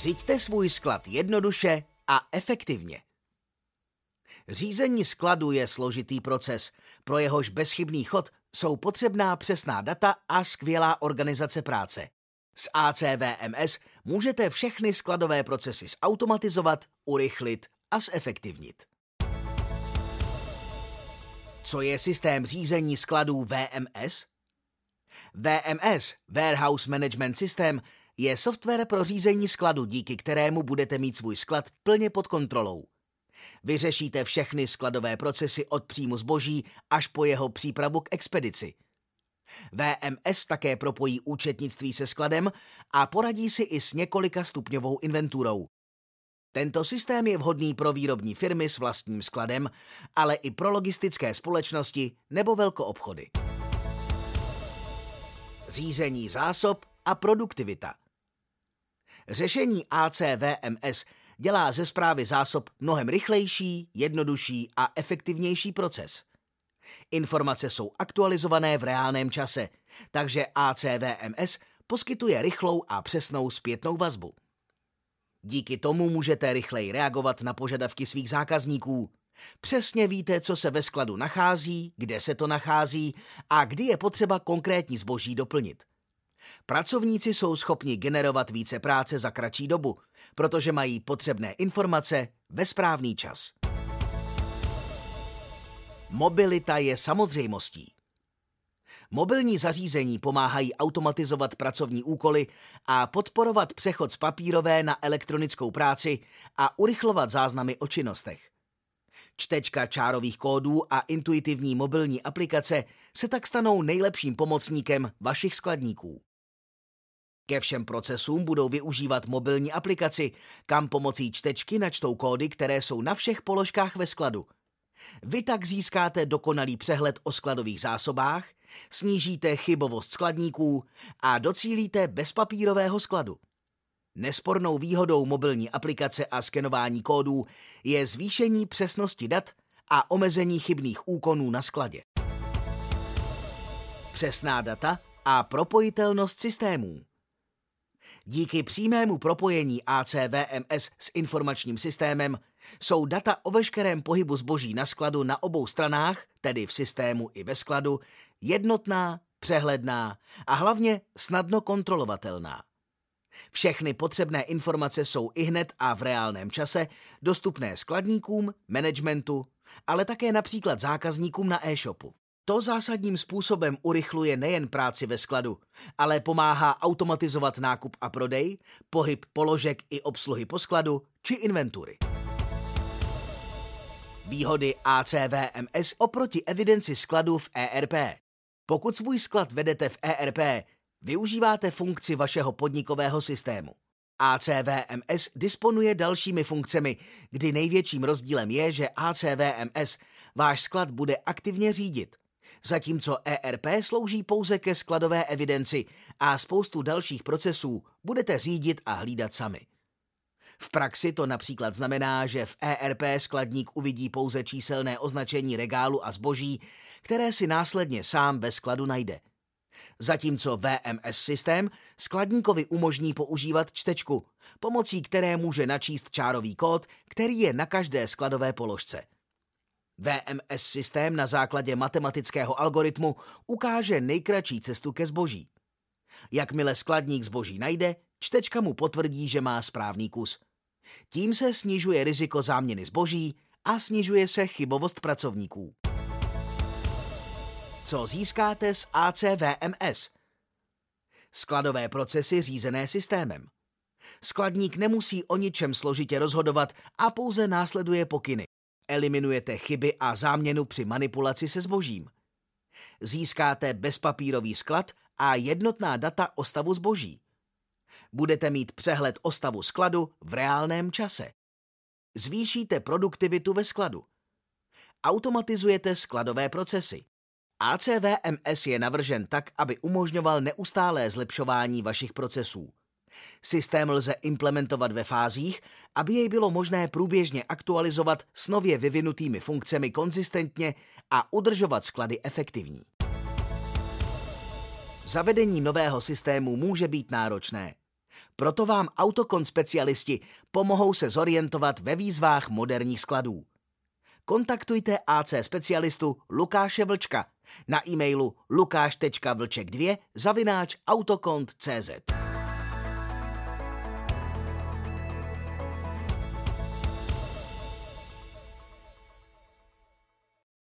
Řiďte svůj sklad jednoduše a efektivně. Řízení skladu je složitý proces, pro jehož bezchybný chod jsou potřebná přesná data a skvělá organizace práce. S ACVMS můžete všechny skladové procesy zautomatizovat, urychlit a zefektivnit. Co je systém řízení skladů VMS? VMS, Warehouse Management System, je software pro řízení skladu, díky kterému budete mít svůj sklad plně pod kontrolou. Vyřešíte všechny skladové procesy od příjmu zboží až po jeho přípravu k expedici. VMS také propojí účetnictví se skladem a poradí si i s několika stupňovou inventurou. Tento systém je vhodný pro výrobní firmy s vlastním skladem, ale i pro logistické společnosti nebo velkoobchody. Řízení zásob a produktivita. Řešení ACVMS dělá ze zprávy zásob mnohem rychlejší, jednodušší a efektivnější proces. Informace jsou aktualizované v reálném čase, takže ACVMS poskytuje rychlou a přesnou zpětnou vazbu. Díky tomu můžete rychleji reagovat na požadavky svých zákazníků. Přesně víte, co se ve skladu nachází, kde se to nachází a kdy je potřeba konkrétní zboží doplnit. Pracovníci jsou schopni generovat více práce za kratší dobu, protože mají potřebné informace ve správný čas. Mobilita je samozřejmostí. Mobilní zařízení pomáhají automatizovat pracovní úkoly a podporovat přechod z papírové na elektronickou práci a urychlovat záznamy o činnostech. Čtečka čárových kódů a intuitivní mobilní aplikace se tak stanou nejlepším pomocníkem vašich skladníků. Ke všem procesům budou využívat mobilní aplikaci, kam pomocí čtečky načtou kódy, které jsou na všech položkách ve skladu. Vy tak získáte dokonalý přehled o skladových zásobách, snížíte chybovost skladníků a docílíte bezpapírového skladu. Nespornou výhodou mobilní aplikace a skenování kódů je zvýšení přesnosti dat a omezení chybných úkonů na skladě. Přesná data a propojitelnost systémů. Díky přímému propojení ACVMS s informačním systémem jsou data o veškerém pohybu zboží na skladu na obou stranách, tedy v systému i ve skladu, jednotná, přehledná a hlavně snadno kontrolovatelná. Všechny potřebné informace jsou i hned a v reálném čase dostupné skladníkům, managementu, ale také například zákazníkům na e-shopu. To zásadním způsobem urychluje nejen práci ve skladu, ale pomáhá automatizovat nákup a prodej, pohyb položek i obsluhy po skladu či inventury. Výhody ACVMS oproti evidenci skladů v ERP. Pokud svůj sklad vedete v ERP, využíváte funkci vašeho podnikového systému. ACVMS disponuje dalšími funkcemi, kdy největším rozdílem je, že ACVMS váš sklad bude aktivně řídit, zatímco ERP slouží pouze ke skladové evidenci a spoustu dalších procesů budete řídit a hlídat sami. V praxi to například znamená, že v ERP skladník uvidí pouze číselné označení regálu a zboží, které si následně sám ve skladu najde. Zatímco VMS systém skladníkovi umožní používat čtečku, pomocí které může načíst čárový kód, který je na každé skladové položce. VMS systém na základě matematického algoritmu ukáže nejkratší cestu ke zboží. Jakmile skladník zboží najde, čtečka mu potvrdí, že má správný kus. Tím se snižuje riziko záměny zboží a snižuje se chybovost pracovníků. Co získáte z ACVMS? Skladové procesy řízené systémem. Skladník nemusí o ničem složitě rozhodovat a pouze následuje pokyny. Eliminujete chyby a záměnu při manipulaci se zbožím. Získáte bezpapírový sklad a jednotná data o stavu zboží. Budete mít přehled o stavu skladu v reálném čase. Zvýšíte produktivitu ve skladu. Automatizujete skladové procesy. ACVMS je navržen tak, aby umožňoval neustálé zlepšování vašich procesů. Systém lze implementovat ve fázích, aby jej bylo možné průběžně aktualizovat s nově vyvinutými funkcemi konzistentně a udržovat sklady efektivní. Zavedení nového systému může být náročné. Proto vám autokont specialisti pomohou se zorientovat ve výzvách moderních skladů. Kontaktujte AC specialistu Lukáše Vlčka na e-mailu lukáš.vlček2 zavináč autokont.cz.